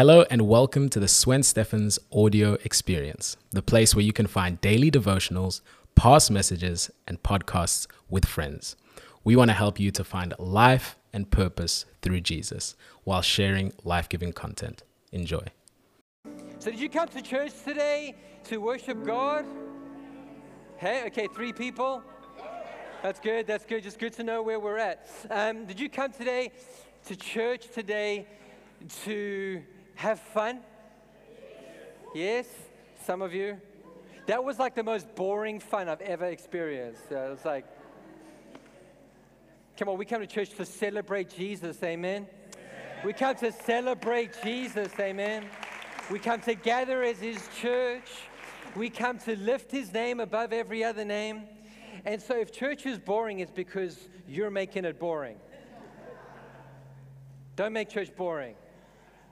Hello and welcome to the Swen Steffens audio experience, the place where you can find daily devotionals, past messages, and podcasts with friends. We want to help you to find life and purpose through Jesus while sharing life giving content. Enjoy. So, did you come to church today to worship God? Hey, okay, three people. That's good. That's good. Just good to know where we're at. Um, did you come today to church today to have fun? Yes, some of you. That was like the most boring fun I've ever experienced. Uh, it was like, come on, we come to church to celebrate Jesus, amen? We come to celebrate Jesus, amen? We come to gather as His church. We come to lift His name above every other name. And so if church is boring, it's because you're making it boring. Don't make church boring.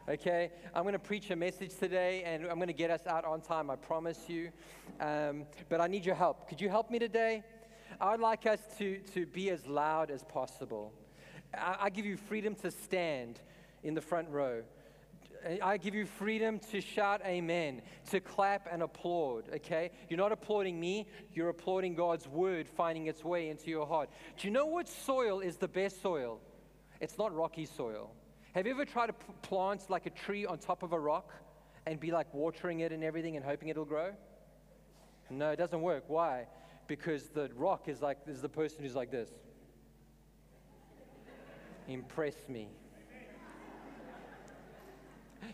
Okay? I'm going to preach a message today and I'm going to get us out on time, I promise you. Um, but I need your help. Could you help me today? I'd like us to, to be as loud as possible. I, I give you freedom to stand in the front row. I give you freedom to shout amen, to clap and applaud, okay? You're not applauding me, you're applauding God's word finding its way into your heart. Do you know what soil is the best soil? It's not rocky soil. Have you ever tried to plant like a tree on top of a rock and be like watering it and everything and hoping it'll grow? No, it doesn't work. Why? Because the rock is like, is the person who's like this. Impress me.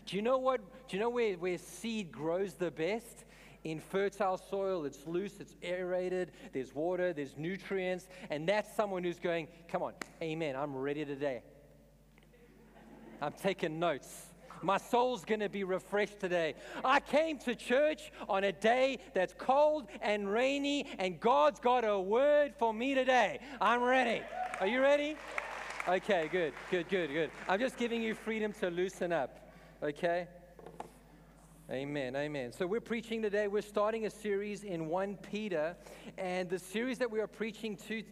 Do you know what? Do you know where, where seed grows the best? In fertile soil, it's loose, it's aerated, there's water, there's nutrients, and that's someone who's going, Come on, amen, I'm ready today. I'm taking notes. My soul's going to be refreshed today. I came to church on a day that's cold and rainy, and God's got a word for me today. I'm ready. Are you ready? Okay, good, good, good, good. I'm just giving you freedom to loosen up. Okay? Amen, amen. So we're preaching today. We're starting a series in 1 Peter. And the series that we are preaching to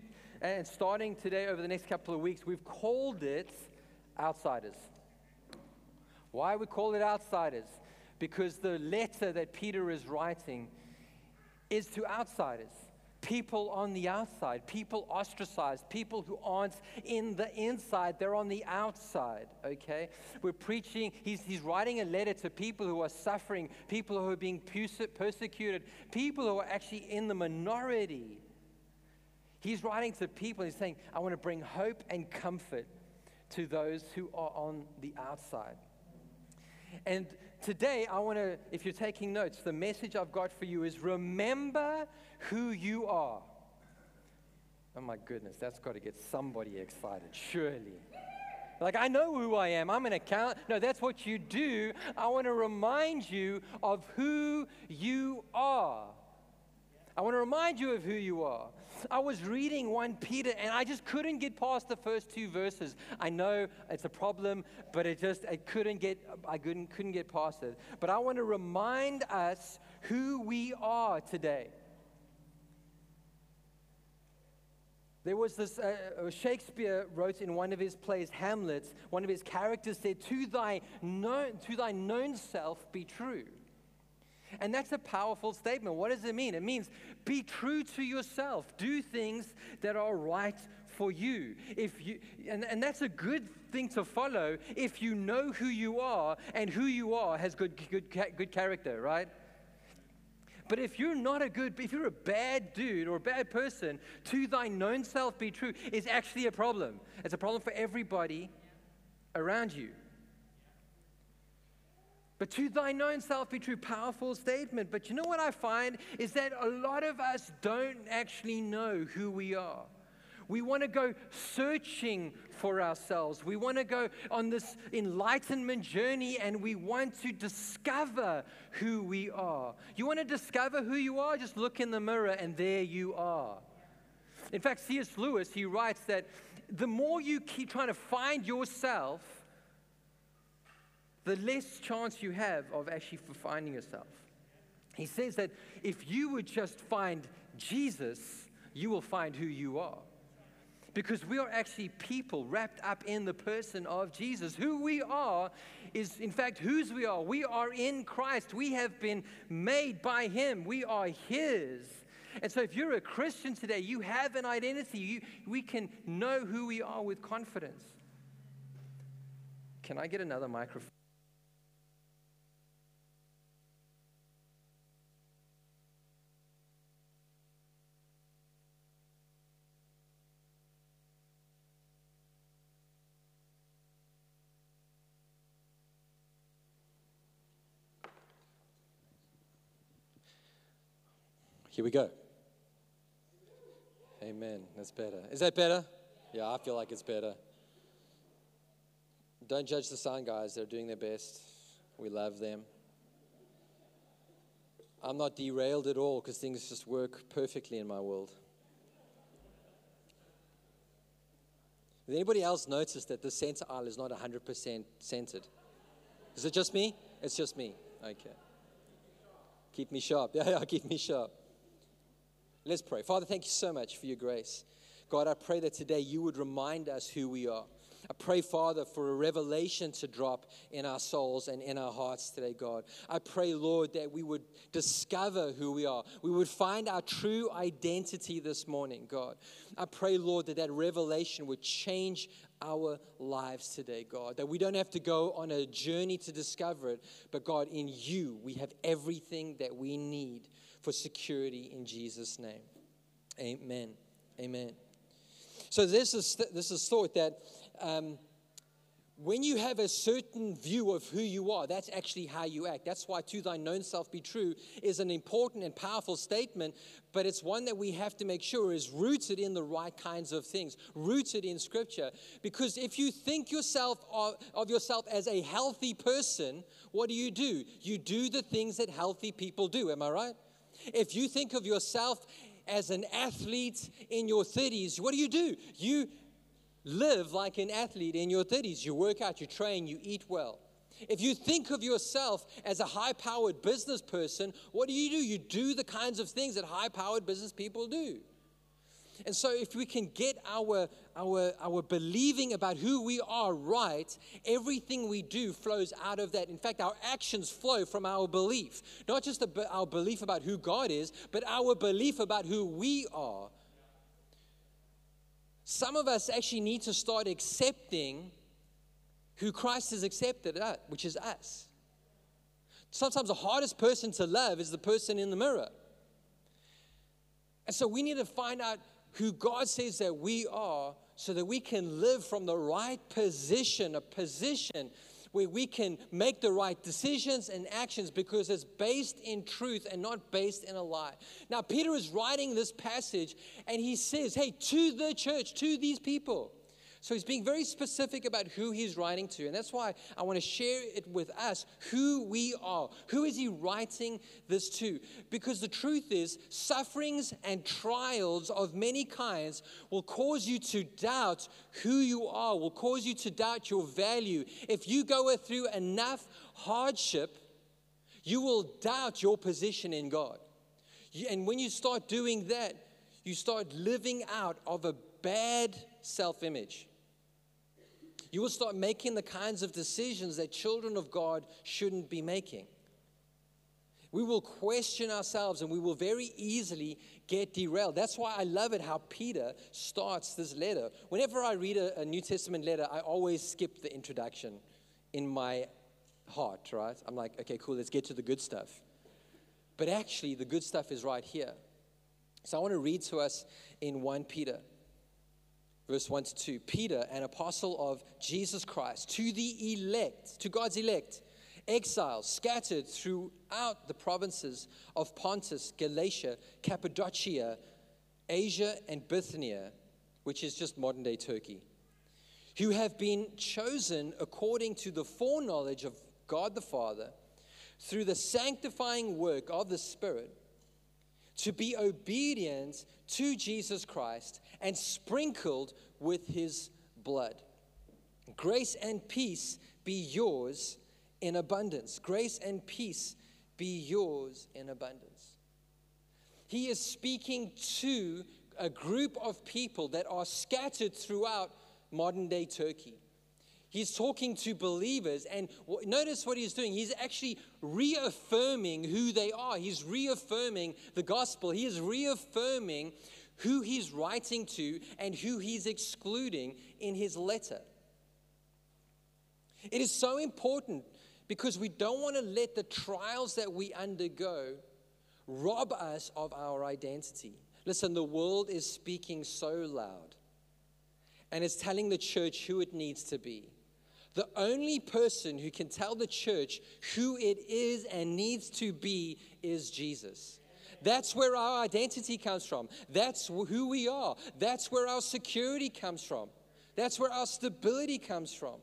and starting today over the next couple of weeks, we've called it Outsiders. Why we call it Outsiders? Because the letter that Peter is writing is to outsiders people on the outside, people ostracized, people who aren't in the inside, they're on the outside, okay? We're preaching, he's, he's writing a letter to people who are suffering, people who are being persecuted, people who are actually in the minority. He's writing to people, he's saying, I want to bring hope and comfort to those who are on the outside. And today, I want to, if you're taking notes, the message I've got for you is remember who you are. Oh my goodness, that's got to get somebody excited, surely. Like, I know who I am. I'm an account. No, that's what you do. I want to remind you of who you are. I want to remind you of who you are. I was reading 1 Peter and I just couldn't get past the first two verses. I know it's a problem, but it just I couldn't get I couldn't couldn't get past it. But I want to remind us who we are today. There was this, uh, uh, Shakespeare wrote in one of his plays, Hamlet, one of his characters said, to thy, known, to thy known self be true. And that's a powerful statement. What does it mean? It means be true to yourself. Do things that are right for you. If you and, and that's a good thing to follow if you know who you are and who you are has good, good, good character, right? But if you're not a good, if you're a bad dude or a bad person, to thy known self be true is actually a problem. It's a problem for everybody around you. But to thy known self be true, powerful statement. But you know what I find is that a lot of us don't actually know who we are. We want to go searching for ourselves. We want to go on this enlightenment journey and we want to discover who we are. You want to discover who you are? Just look in the mirror and there you are. In fact, C.S. Lewis, he writes that the more you keep trying to find yourself, the less chance you have of actually finding yourself. He says that if you would just find Jesus, you will find who you are. Because we are actually people wrapped up in the person of Jesus. Who we are is, in fact, whose we are. We are in Christ. We have been made by Him. We are His. And so, if you're a Christian today, you have an identity. You, we can know who we are with confidence. Can I get another microphone? Here we go. Amen. That's better. Is that better? Yeah, I feel like it's better. Don't judge the sound guys. They're doing their best. We love them. I'm not derailed at all because things just work perfectly in my world. Did anybody else notice that the center aisle is not 100% centered? Is it just me? It's just me. Okay. Keep me sharp. Yeah, yeah, keep me sharp. Let's pray. Father, thank you so much for your grace. God, I pray that today you would remind us who we are. I pray, Father, for a revelation to drop in our souls and in our hearts today, God. I pray, Lord, that we would discover who we are. We would find our true identity this morning, God. I pray, Lord, that that revelation would change our lives today, God. That we don't have to go on a journey to discover it, but God, in you, we have everything that we need for security in Jesus' name. Amen. Amen. So this is this is thought that um, when you have a certain view of who you are, that's actually how you act. That's why "to thy known self be true" is an important and powerful statement, but it's one that we have to make sure is rooted in the right kinds of things, rooted in Scripture. Because if you think yourself of, of yourself as a healthy person, what do you do? You do the things that healthy people do. Am I right? If you think of yourself as an athlete in your 30s, what do you do? You live like an athlete in your 30s. You work out, you train, you eat well. If you think of yourself as a high powered business person, what do you do? You do the kinds of things that high powered business people do. And so, if we can get our, our, our believing about who we are right, everything we do flows out of that. In fact, our actions flow from our belief. Not just our belief about who God is, but our belief about who we are. Some of us actually need to start accepting who Christ has accepted, uh, which is us. Sometimes the hardest person to love is the person in the mirror. And so we need to find out who God says that we are so that we can live from the right position, a position where we can make the right decisions and actions because it's based in truth and not based in a lie. Now, Peter is writing this passage and he says, Hey, to the church, to these people. So he's being very specific about who he's writing to. And that's why I want to share it with us who we are. Who is he writing this to? Because the truth is, sufferings and trials of many kinds will cause you to doubt who you are, will cause you to doubt your value. If you go through enough hardship, you will doubt your position in God. And when you start doing that, you start living out of a bad self image. You will start making the kinds of decisions that children of God shouldn't be making. We will question ourselves and we will very easily get derailed. That's why I love it how Peter starts this letter. Whenever I read a, a New Testament letter, I always skip the introduction in my heart, right? I'm like, okay, cool, let's get to the good stuff. But actually, the good stuff is right here. So I want to read to us in 1 Peter verse 1 to 2. Peter, an apostle of Jesus Christ, to the elect, to God's elect, exiles scattered throughout the provinces of Pontus, Galatia, Cappadocia, Asia, and Bithynia, which is just modern day Turkey, who have been chosen according to the foreknowledge of God the Father through the sanctifying work of the Spirit to be obedient to Jesus Christ and sprinkled with his blood. Grace and peace be yours in abundance. Grace and peace be yours in abundance. He is speaking to a group of people that are scattered throughout modern day Turkey. He's talking to believers, and w- notice what he's doing. He's actually reaffirming who they are. He's reaffirming the gospel. He is reaffirming who he's writing to and who he's excluding in his letter. It is so important because we don't want to let the trials that we undergo rob us of our identity. Listen, the world is speaking so loud and it's telling the church who it needs to be. The only person who can tell the church who it is and needs to be is Jesus. That's where our identity comes from. That's who we are. That's where our security comes from. That's where our stability comes from.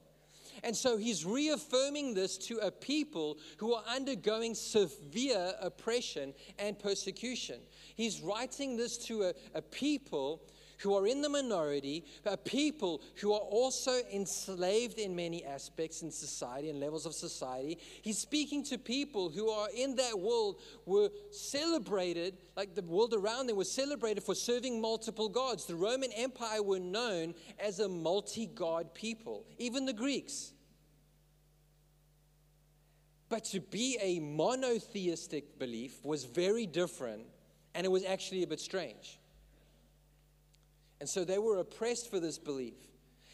And so he's reaffirming this to a people who are undergoing severe oppression and persecution. He's writing this to a, a people who are in the minority, a people who are also enslaved in many aspects in society and levels of society. He's speaking to people who are in that world, were celebrated, like the world around them was celebrated for serving multiple gods. The Roman Empire were known as a multi god people, even the Greeks. But to be a monotheistic belief was very different, and it was actually a bit strange. And so they were oppressed for this belief.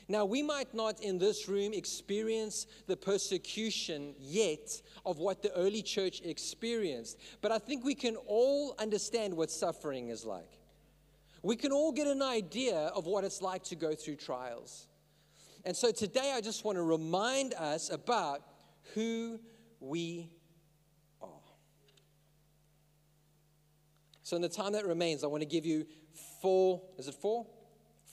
Now, we might not in this room experience the persecution yet of what the early church experienced, but I think we can all understand what suffering is like. We can all get an idea of what it's like to go through trials. And so today I just want to remind us about who we are. So, in the time that remains, I want to give you four, is it four?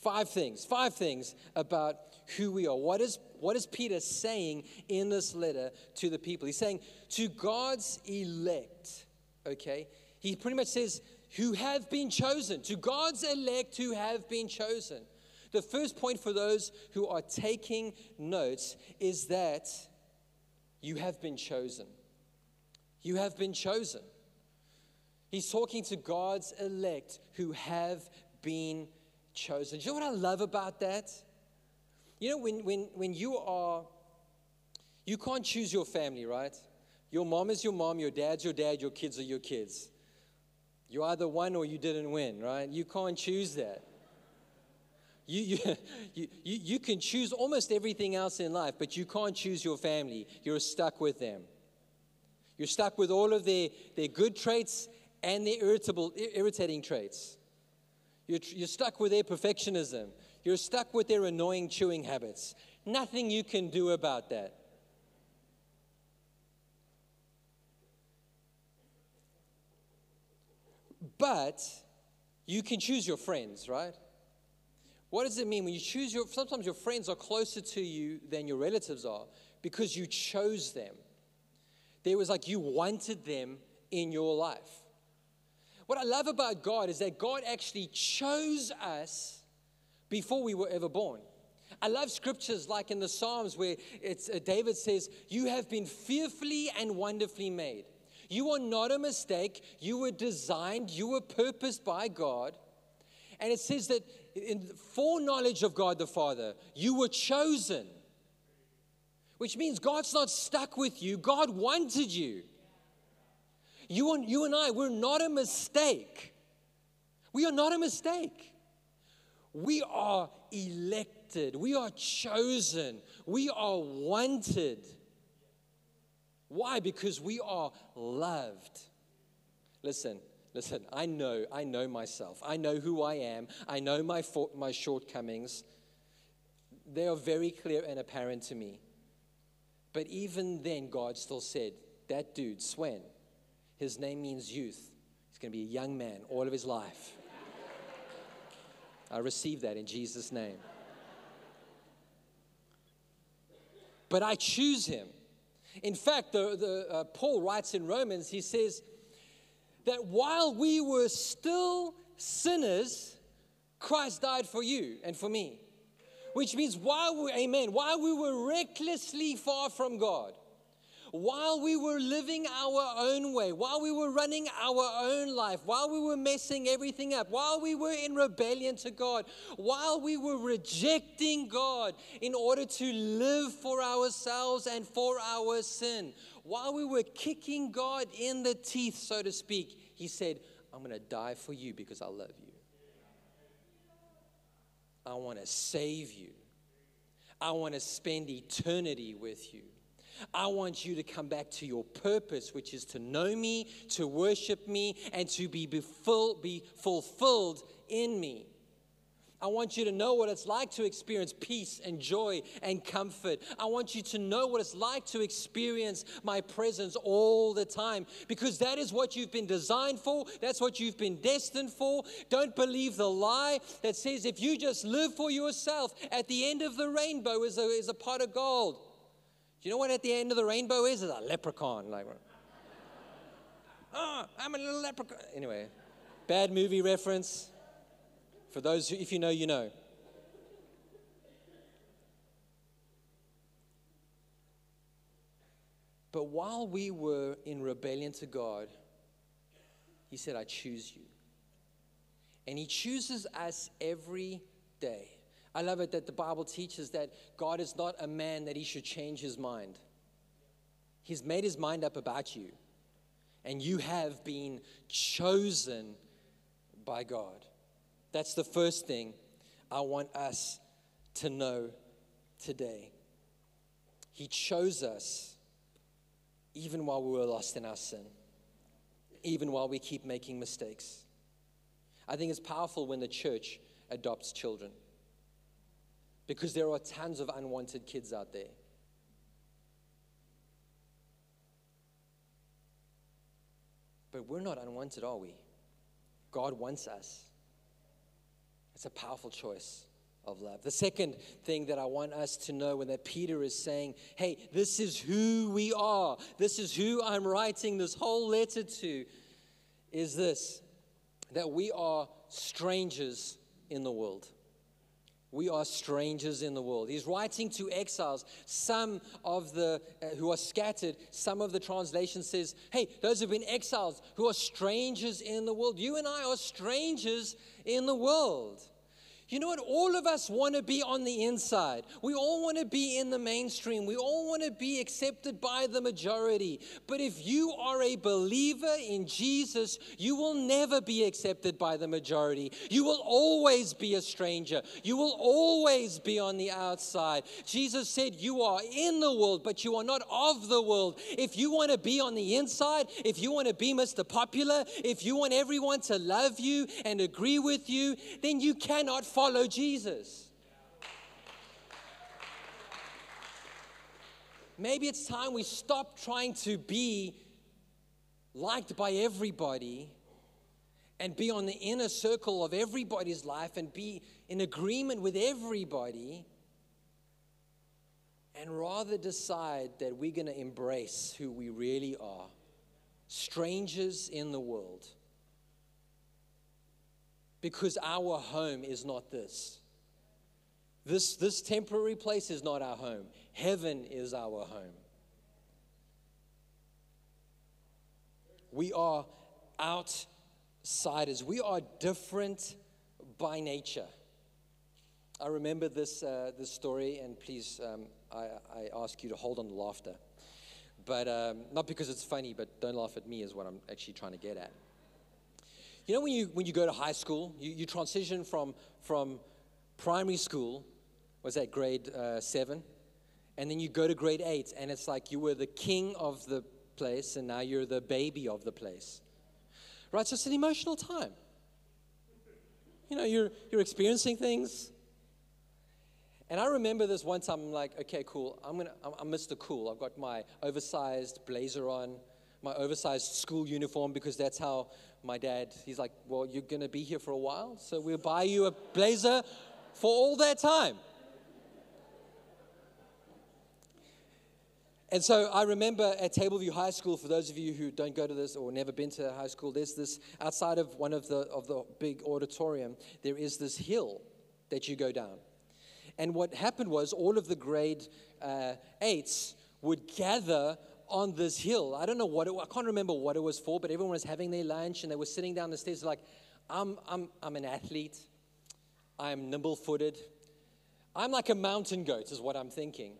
Five things, five things about who we are. What is, what is Peter saying in this letter to the people? He's saying, to God's elect, okay? He pretty much says, who have been chosen, to God's elect who have been chosen. The first point for those who are taking notes is that you have been chosen. You have been chosen. He's talking to God's elect who have been chosen. Do you know what I love about that? You know, when, when, when you are, you can't choose your family, right? Your mom is your mom, your dad's your dad, your kids are your kids. You either won or you didn't win, right? You can't choose that. You, you, you, you, can choose almost everything else in life, but you can't choose your family. You're stuck with them. You're stuck with all of their, their good traits and their irritable, irritating traits. You're, you're stuck with their perfectionism. You're stuck with their annoying chewing habits. Nothing you can do about that. But you can choose your friends, right? What does it mean when you choose your sometimes your friends are closer to you than your relatives are because you chose them. There was like you wanted them in your life. What I love about God is that God actually chose us before we were ever born. I love scriptures like in the Psalms where it's, uh, David says, You have been fearfully and wonderfully made. You are not a mistake. You were designed, you were purposed by God. And it says that in foreknowledge of God the Father, you were chosen. Which means God's not stuck with you, God wanted you. You and, you and I, we're not a mistake. We are not a mistake. We are elected. We are chosen. We are wanted. Why? Because we are loved. Listen, listen, I know, I know myself. I know who I am. I know my, for, my shortcomings. They are very clear and apparent to me. But even then, God still said, That dude, Swen, his name means youth. He's going to be a young man all of his life. I receive that in Jesus' name. But I choose him. In fact, the, the, uh, Paul writes in Romans, he says that while we were still sinners, Christ died for you and for me. Which means while we, amen, while we were recklessly far from God, while we were living our own way, while we were running our own life, while we were messing everything up, while we were in rebellion to God, while we were rejecting God in order to live for ourselves and for our sin, while we were kicking God in the teeth, so to speak, He said, I'm going to die for you because I love you. I want to save you. I want to spend eternity with you. I want you to come back to your purpose, which is to know me, to worship me, and to be, be fulfilled in me. I want you to know what it's like to experience peace and joy and comfort. I want you to know what it's like to experience my presence all the time because that is what you've been designed for. That's what you've been destined for. Don't believe the lie that says if you just live for yourself, at the end of the rainbow is a, is a pot of gold. You know what at the end of the rainbow is? It's a leprechaun. Like, oh, I'm a little leprechaun. Anyway, bad movie reference. For those who, if you know, you know. But while we were in rebellion to God, He said, I choose you. And He chooses us every day. I love it that the Bible teaches that God is not a man that He should change His mind. He's made His mind up about you. And you have been chosen by God. That's the first thing I want us to know today. He chose us even while we were lost in our sin, even while we keep making mistakes. I think it's powerful when the church adopts children because there are tons of unwanted kids out there. But we're not unwanted, are we? God wants us. It's a powerful choice of love. The second thing that I want us to know when that Peter is saying, hey, this is who we are, this is who I'm writing this whole letter to, is this that we are strangers in the world. We are strangers in the world. He's writing to exiles, some of the uh, who are scattered. Some of the translation says, "Hey, those who've been exiles, who are strangers in the world. You and I are strangers in the world." You know what? All of us want to be on the inside. We all want to be in the mainstream. We all want to be accepted by the majority. But if you are a believer in Jesus, you will never be accepted by the majority. You will always be a stranger. You will always be on the outside. Jesus said, You are in the world, but you are not of the world. If you want to be on the inside, if you want to be Mr. Popular, if you want everyone to love you and agree with you, then you cannot follow Jesus. Maybe it's time we stop trying to be liked by everybody and be on the inner circle of everybody's life and be in agreement with everybody and rather decide that we're going to embrace who we really are strangers in the world because our home is not this. This, this temporary place is not our home. Heaven is our home. We are outsiders. We are different by nature. I remember this, uh, this story, and please, um, I, I ask you to hold on to laughter. But um, not because it's funny, but don't laugh at me, is what I'm actually trying to get at. You know, when you, when you go to high school, you, you transition from, from primary school, was that grade uh, seven? And then you go to grade eight, and it's like you were the king of the place, and now you're the baby of the place. Right? So it's an emotional time. You know, you're, you're experiencing things. And I remember this one time, I'm like, okay, cool. I'm, gonna, I'm, I'm Mr. Cool. I've got my oversized blazer on, my oversized school uniform, because that's how my dad, he's like, Well, you're going to be here for a while, so we'll buy you a blazer for all that time. And so I remember at Tableview High School, for those of you who don't go to this or never been to high school, there's this outside of one of the of the big auditorium, there is this hill that you go down. And what happened was all of the grade uh, eights would gather on this hill. I don't know what it, I can't remember what it was for, but everyone was having their lunch and they were sitting down the stairs like, I'm, I'm, I'm an athlete. I'm nimble footed. I'm like a mountain goat, is what I'm thinking.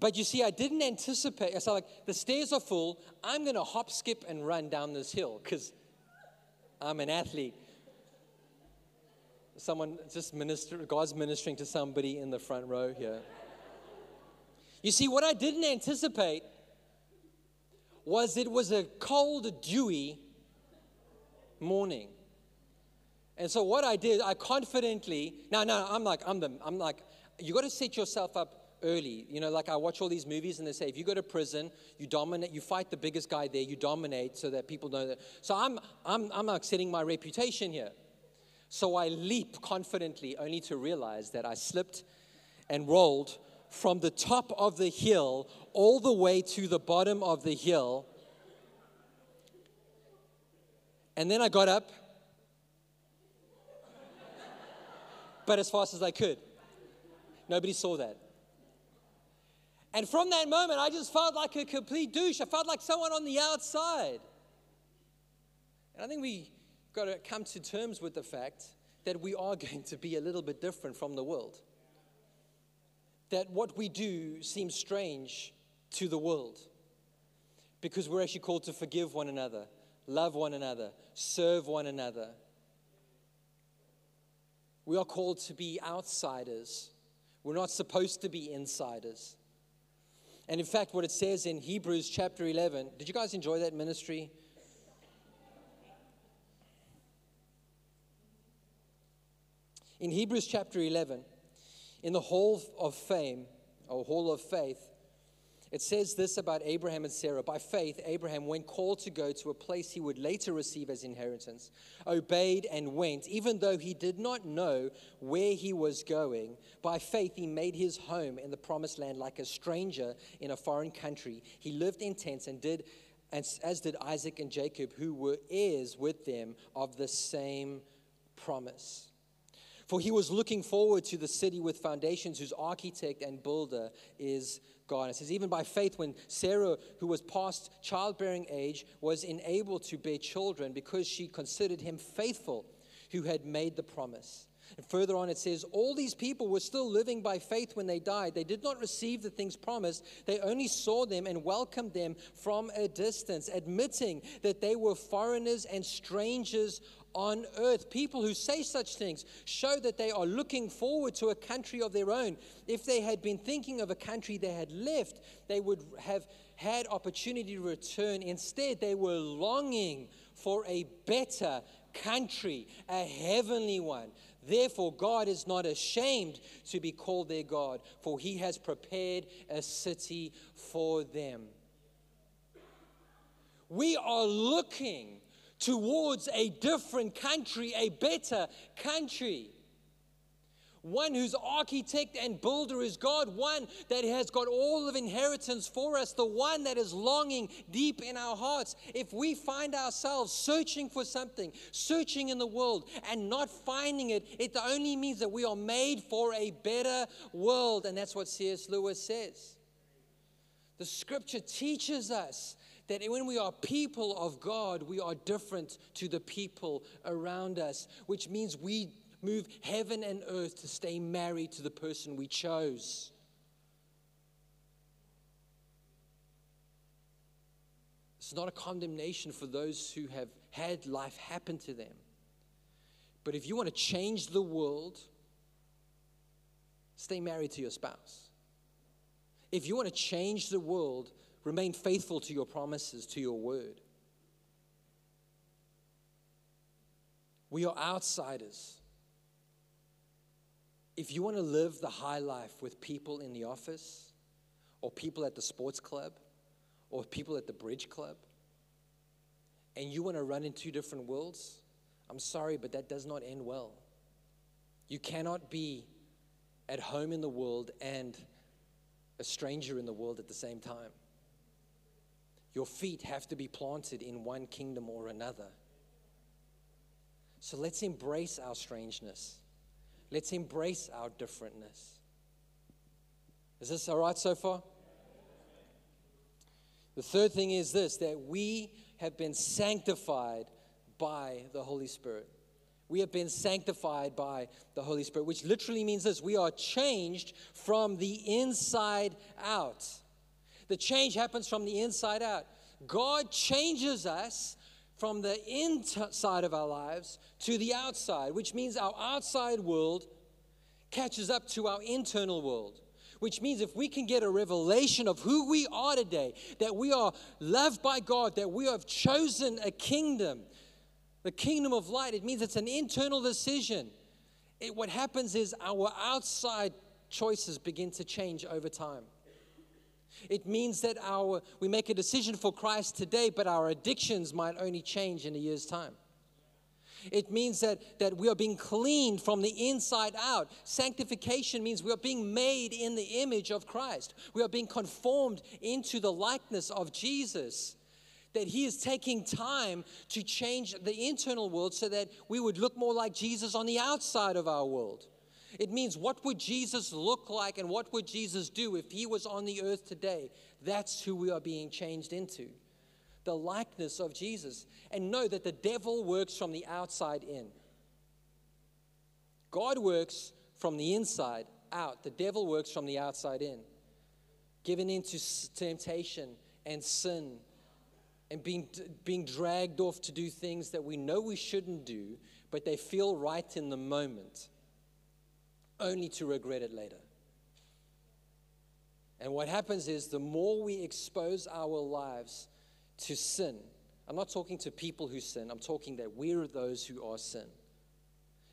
But you see, I didn't anticipate. I said, like, the stairs are full. I'm going to hop, skip, and run down this hill because I'm an athlete. Someone just minister, God's ministering to somebody in the front row here. You see, what I didn't anticipate was it was a cold, dewy morning. And so what I did, I confidently, now, now, I'm like, I'm the, I'm like, you got to set yourself up early. You know, like I watch all these movies and they say if you go to prison, you dominate, you fight the biggest guy there, you dominate so that people know that. So I'm, I'm, I'm like setting my reputation here. So I leap confidently only to realize that I slipped and rolled from the top of the hill all the way to the bottom of the hill. And then I got up, but as fast as I could. Nobody saw that. And from that moment, I just felt like a complete douche. I felt like someone on the outside. And I think we've got to come to terms with the fact that we are going to be a little bit different from the world. That what we do seems strange to the world because we're actually called to forgive one another, love one another, serve one another. We are called to be outsiders. We're not supposed to be insiders. And in fact, what it says in Hebrews chapter 11, did you guys enjoy that ministry? In Hebrews chapter 11, in the hall of fame, or hall of faith, it says this about Abraham and Sarah. By faith, Abraham, when called to go to a place he would later receive as inheritance, obeyed and went, even though he did not know where he was going. By faith, he made his home in the promised land like a stranger in a foreign country. He lived in tents and did, as did Isaac and Jacob, who were heirs with them of the same promise. For he was looking forward to the city with foundations, whose architect and builder is God. It says, even by faith, when Sarah, who was past childbearing age, was enabled to bear children because she considered him faithful who had made the promise. And further on, it says, All these people were still living by faith when they died. They did not receive the things promised, they only saw them and welcomed them from a distance, admitting that they were foreigners and strangers on earth. People who say such things show that they are looking forward to a country of their own. If they had been thinking of a country they had left, they would have had opportunity to return. Instead, they were longing for a better country, a heavenly one. Therefore, God is not ashamed to be called their God, for he has prepared a city for them. We are looking towards a different country, a better country. One whose architect and builder is God, one that has got all of inheritance for us, the one that is longing deep in our hearts. If we find ourselves searching for something, searching in the world, and not finding it, it only means that we are made for a better world. And that's what C.S. Lewis says. The scripture teaches us that when we are people of God, we are different to the people around us, which means we move heaven and earth to stay married to the person we chose. It's not a condemnation for those who have had life happen to them. But if you want to change the world, stay married to your spouse. If you want to change the world, Remain faithful to your promises, to your word. We are outsiders. If you want to live the high life with people in the office, or people at the sports club, or people at the bridge club, and you want to run in two different worlds, I'm sorry, but that does not end well. You cannot be at home in the world and a stranger in the world at the same time. Your feet have to be planted in one kingdom or another. So let's embrace our strangeness. Let's embrace our differentness. Is this all right so far? The third thing is this that we have been sanctified by the Holy Spirit. We have been sanctified by the Holy Spirit, which literally means this we are changed from the inside out. The change happens from the inside out. God changes us from the inside of our lives to the outside, which means our outside world catches up to our internal world. Which means if we can get a revelation of who we are today, that we are loved by God, that we have chosen a kingdom, the kingdom of light, it means it's an internal decision. It, what happens is our outside choices begin to change over time. It means that our, we make a decision for Christ today, but our addictions might only change in a year's time. It means that, that we are being cleaned from the inside out. Sanctification means we are being made in the image of Christ. We are being conformed into the likeness of Jesus. That He is taking time to change the internal world so that we would look more like Jesus on the outside of our world. It means what would Jesus look like and what would Jesus do if he was on the earth today? That's who we are being changed into. The likeness of Jesus. And know that the devil works from the outside in. God works from the inside out, the devil works from the outside in. Given into temptation and sin and being, being dragged off to do things that we know we shouldn't do, but they feel right in the moment only to regret it later. And what happens is the more we expose our lives to sin, I'm not talking to people who sin, I'm talking that we're those who are sin.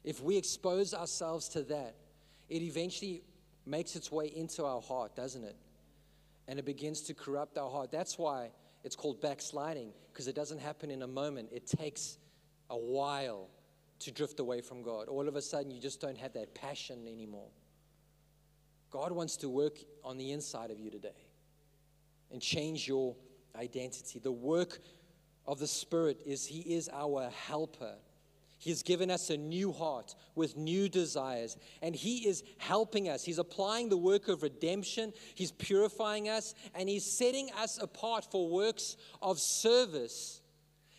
If we expose ourselves to that, it eventually makes its way into our heart, doesn't it? And it begins to corrupt our heart. That's why it's called backsliding, because it doesn't happen in a moment. It takes a while to drift away from God. All of a sudden, you just don't have that passion anymore. God wants to work on the inside of you today and change your identity. The work of the Spirit is He is our helper. He has given us a new heart with new desires, and He is helping us. He's applying the work of redemption, He's purifying us, and He's setting us apart for works of service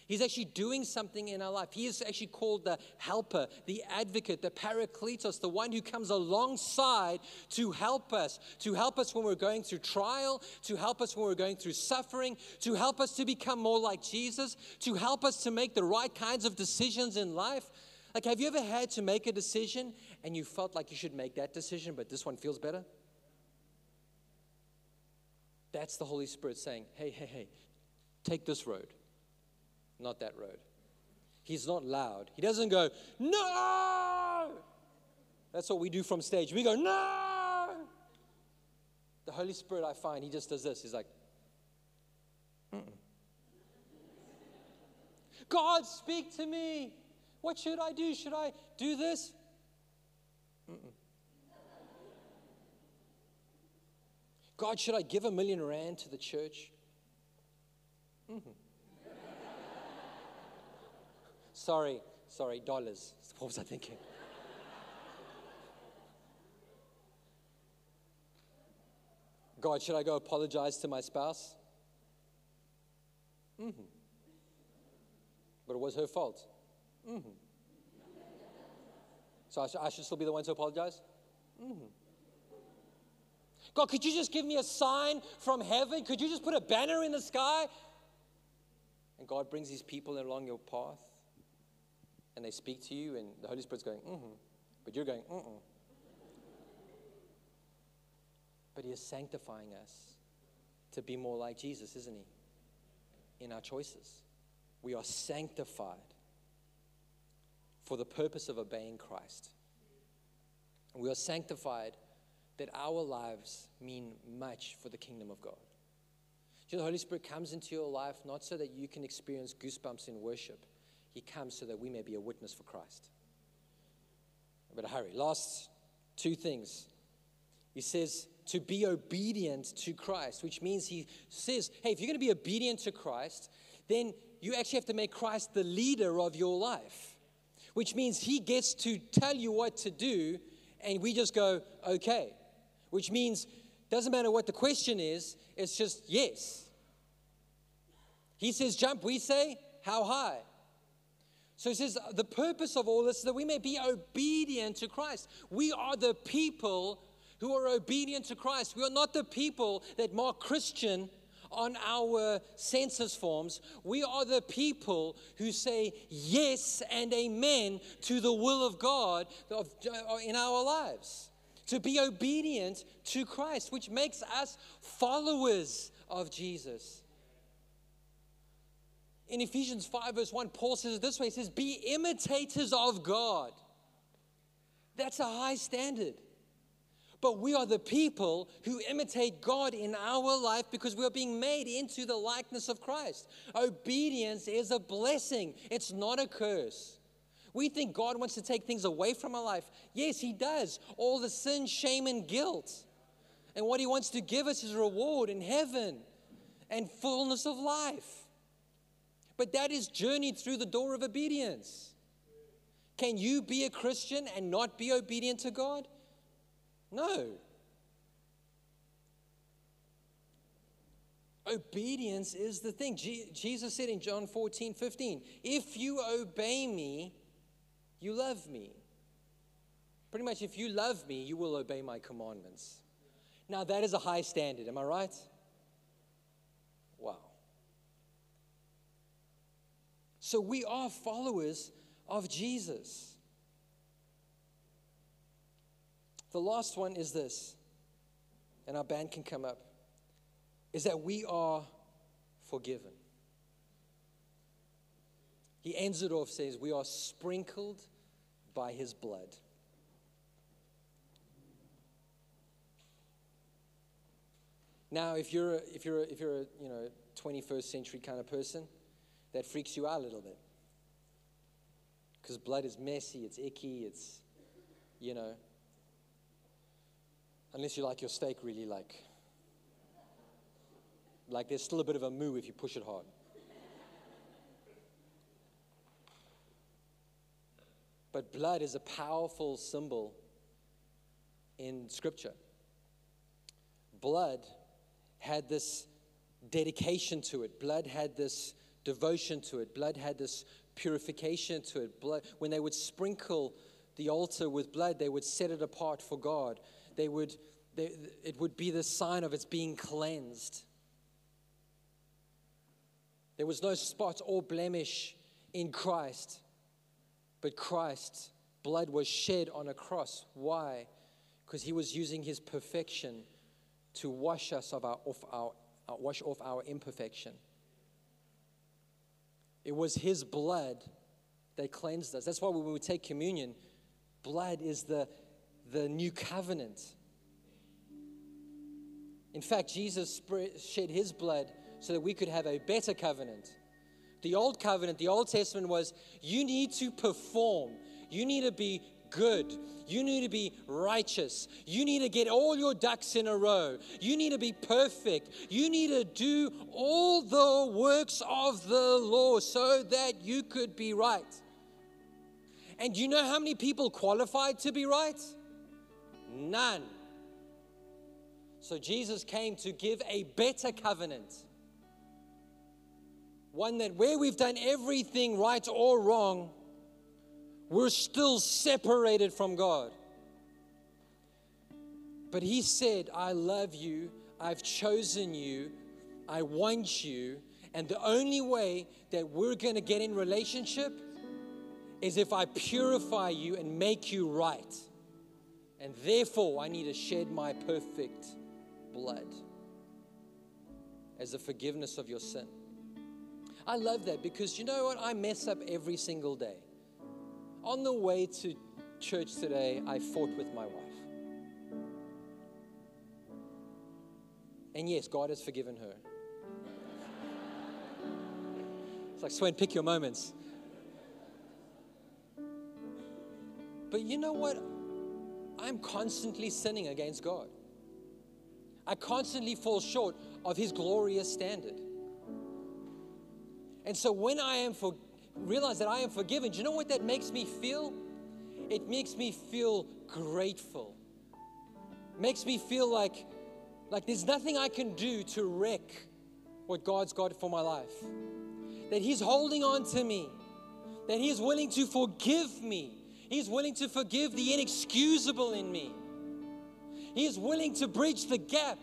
He's actually doing something in our life. He is actually called the helper, the advocate, the parakletos, the one who comes alongside to help us, to help us when we're going through trial, to help us when we're going through suffering, to help us to become more like Jesus, to help us to make the right kinds of decisions in life. Like, have you ever had to make a decision and you felt like you should make that decision, but this one feels better? That's the Holy Spirit saying, hey, hey, hey, take this road not that road. He's not loud. He doesn't go, no! That's what we do from stage. We go, no! The Holy Spirit, I find, he just does this. He's like, Mm-mm. God, speak to me. What should I do? Should I do this? Mm-mm. God, should I give a million rand to the church? Mm-hmm. Sorry, sorry, dollars. What was I thinking? God, should I go apologize to my spouse? Mm-hmm. But it was her fault. Mm-hmm. So I, sh- I should still be the one to apologize? Mm-hmm. God, could you just give me a sign from heaven? Could you just put a banner in the sky? And God brings these people along your path and they speak to you, and the Holy Spirit's going, mm hmm. But you're going, mm. But He is sanctifying us to be more like Jesus, isn't He? In our choices. We are sanctified for the purpose of obeying Christ. We are sanctified that our lives mean much for the kingdom of God. You know, the Holy Spirit comes into your life not so that you can experience goosebumps in worship, he comes so that we may be a witness for Christ. I better hurry. Last two things. He says to be obedient to Christ, which means he says, hey, if you're going to be obedient to Christ, then you actually have to make Christ the leader of your life, which means he gets to tell you what to do, and we just go, okay. Which means doesn't matter what the question is, it's just yes. He says jump, we say how high. So he says the purpose of all this is that we may be obedient to Christ. We are the people who are obedient to Christ. We are not the people that mark Christian on our census forms. We are the people who say yes and amen to the will of God uh, in our lives. To be obedient to Christ, which makes us followers of Jesus. In Ephesians 5, verse 1, Paul says it this way He says, Be imitators of God. That's a high standard. But we are the people who imitate God in our life because we are being made into the likeness of Christ. Obedience is a blessing, it's not a curse. We think God wants to take things away from our life. Yes, He does. All the sin, shame, and guilt. And what He wants to give us is reward in heaven and fullness of life. But that is journeyed through the door of obedience. Can you be a Christian and not be obedient to God? No. Obedience is the thing. Jesus said in John 14, 15, if you obey me, you love me. Pretty much, if you love me, you will obey my commandments. Now, that is a high standard, am I right? Wow. So, we are followers of Jesus. The last one is this, and our band can come up, is that we are forgiven. He ends it off, says, We are sprinkled by his blood. Now, if you're a, if you're a, if you're a you know 21st century kind of person, that freaks you out a little bit because blood is messy, it's icky, it's you know Unless you like your steak really like. Like there's still a bit of a moo if you push it hard. But blood is a powerful symbol in Scripture. Blood had this dedication to it, blood had this devotion to it, blood had this purification to it. Blood, when they would sprinkle the altar with blood, they would set it apart for God they would, they, it would be the sign of its being cleansed. There was no spot or blemish in Christ, but Christ's blood was shed on a cross. Why? Because he was using his perfection to wash us of our, off our, uh, wash off our imperfection. It was his blood that cleansed us. That's why when we take communion, blood is the the new covenant. In fact, Jesus shed his blood so that we could have a better covenant. The old covenant, the Old Testament was you need to perform, you need to be good, you need to be righteous, you need to get all your ducks in a row, you need to be perfect, you need to do all the works of the law so that you could be right. And you know how many people qualified to be right? None. So Jesus came to give a better covenant. One that where we've done everything right or wrong, we're still separated from God. But He said, I love you, I've chosen you, I want you, and the only way that we're going to get in relationship is if I purify you and make you right. And therefore, I need to shed my perfect blood as a forgiveness of your sin. I love that because you know what? I mess up every single day. On the way to church today, I fought with my wife. And yes, God has forgiven her. It's like, Swain, pick your moments. But you know what? I'm constantly sinning against God. I constantly fall short of His glorious standard. And so when I am for realize that I am forgiven, do you know what that makes me feel? It makes me feel grateful. Makes me feel like like there's nothing I can do to wreck what God's got for my life. that He's holding on to me, that He is willing to forgive me. He's willing to forgive the inexcusable in me. He is willing to bridge the gap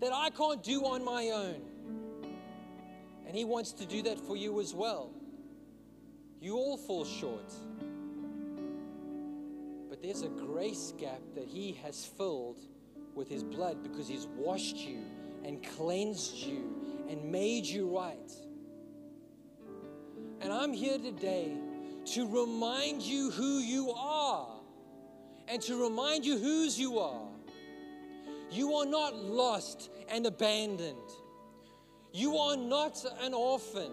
that I can't do on my own. And He wants to do that for you as well. You all fall short. But there's a grace gap that He has filled with His blood because He's washed you and cleansed you and made you right. And I'm here today to remind you who you are and to remind you whose you are. You are not lost and abandoned. You are not an orphan.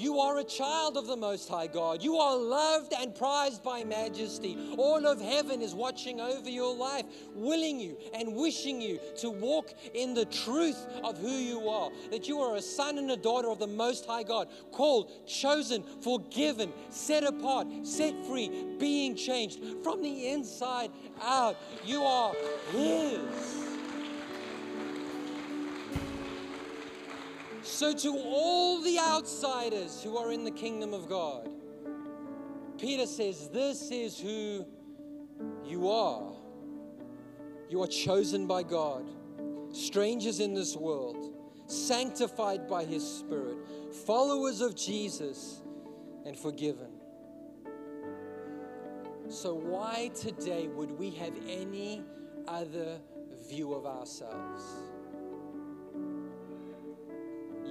You are a child of the Most High God. You are loved and prized by majesty. All of heaven is watching over your life, willing you and wishing you to walk in the truth of who you are. That you are a son and a daughter of the Most High God, called, chosen, forgiven, set apart, set free, being changed from the inside out. You are His. So, to all the outsiders who are in the kingdom of God, Peter says, This is who you are. You are chosen by God, strangers in this world, sanctified by His Spirit, followers of Jesus, and forgiven. So, why today would we have any other view of ourselves?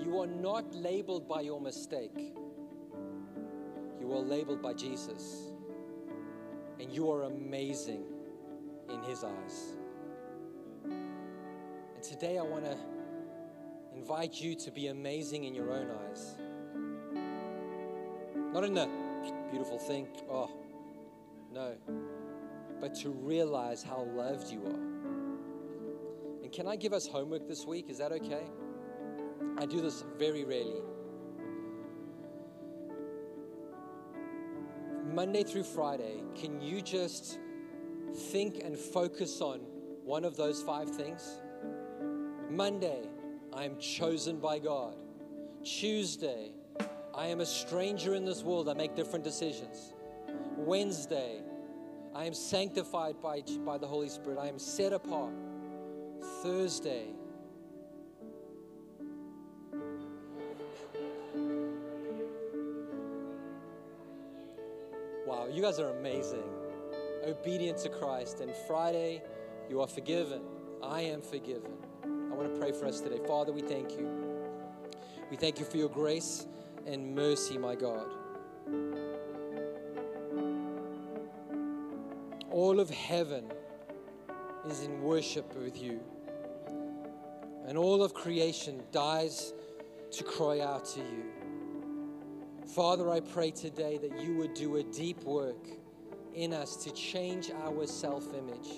You are not labeled by your mistake. You are labeled by Jesus. And you are amazing in His eyes. And today I want to invite you to be amazing in your own eyes. Not in the beautiful thing, oh, no, but to realize how loved you are. And can I give us homework this week? Is that okay? I do this very rarely. Monday through Friday, can you just think and focus on one of those five things? Monday, I am chosen by God. Tuesday, I am a stranger in this world. I make different decisions. Wednesday, I am sanctified by, by the Holy Spirit. I am set apart. Thursday, Wow, you guys are amazing. Obedient to Christ. And Friday, you are forgiven. I am forgiven. I want to pray for us today. Father, we thank you. We thank you for your grace and mercy, my God. All of heaven is in worship with you. And all of creation dies to cry out to you. Father, I pray today that you would do a deep work in us to change our self image.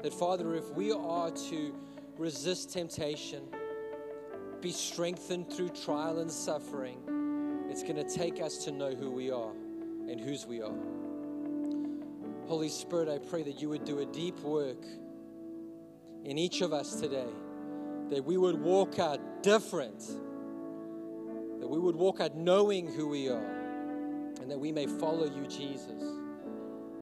That, Father, if we are to resist temptation, be strengthened through trial and suffering, it's going to take us to know who we are and whose we are. Holy Spirit, I pray that you would do a deep work in each of us today, that we would walk out different that we would walk out knowing who we are and that we may follow you, Jesus.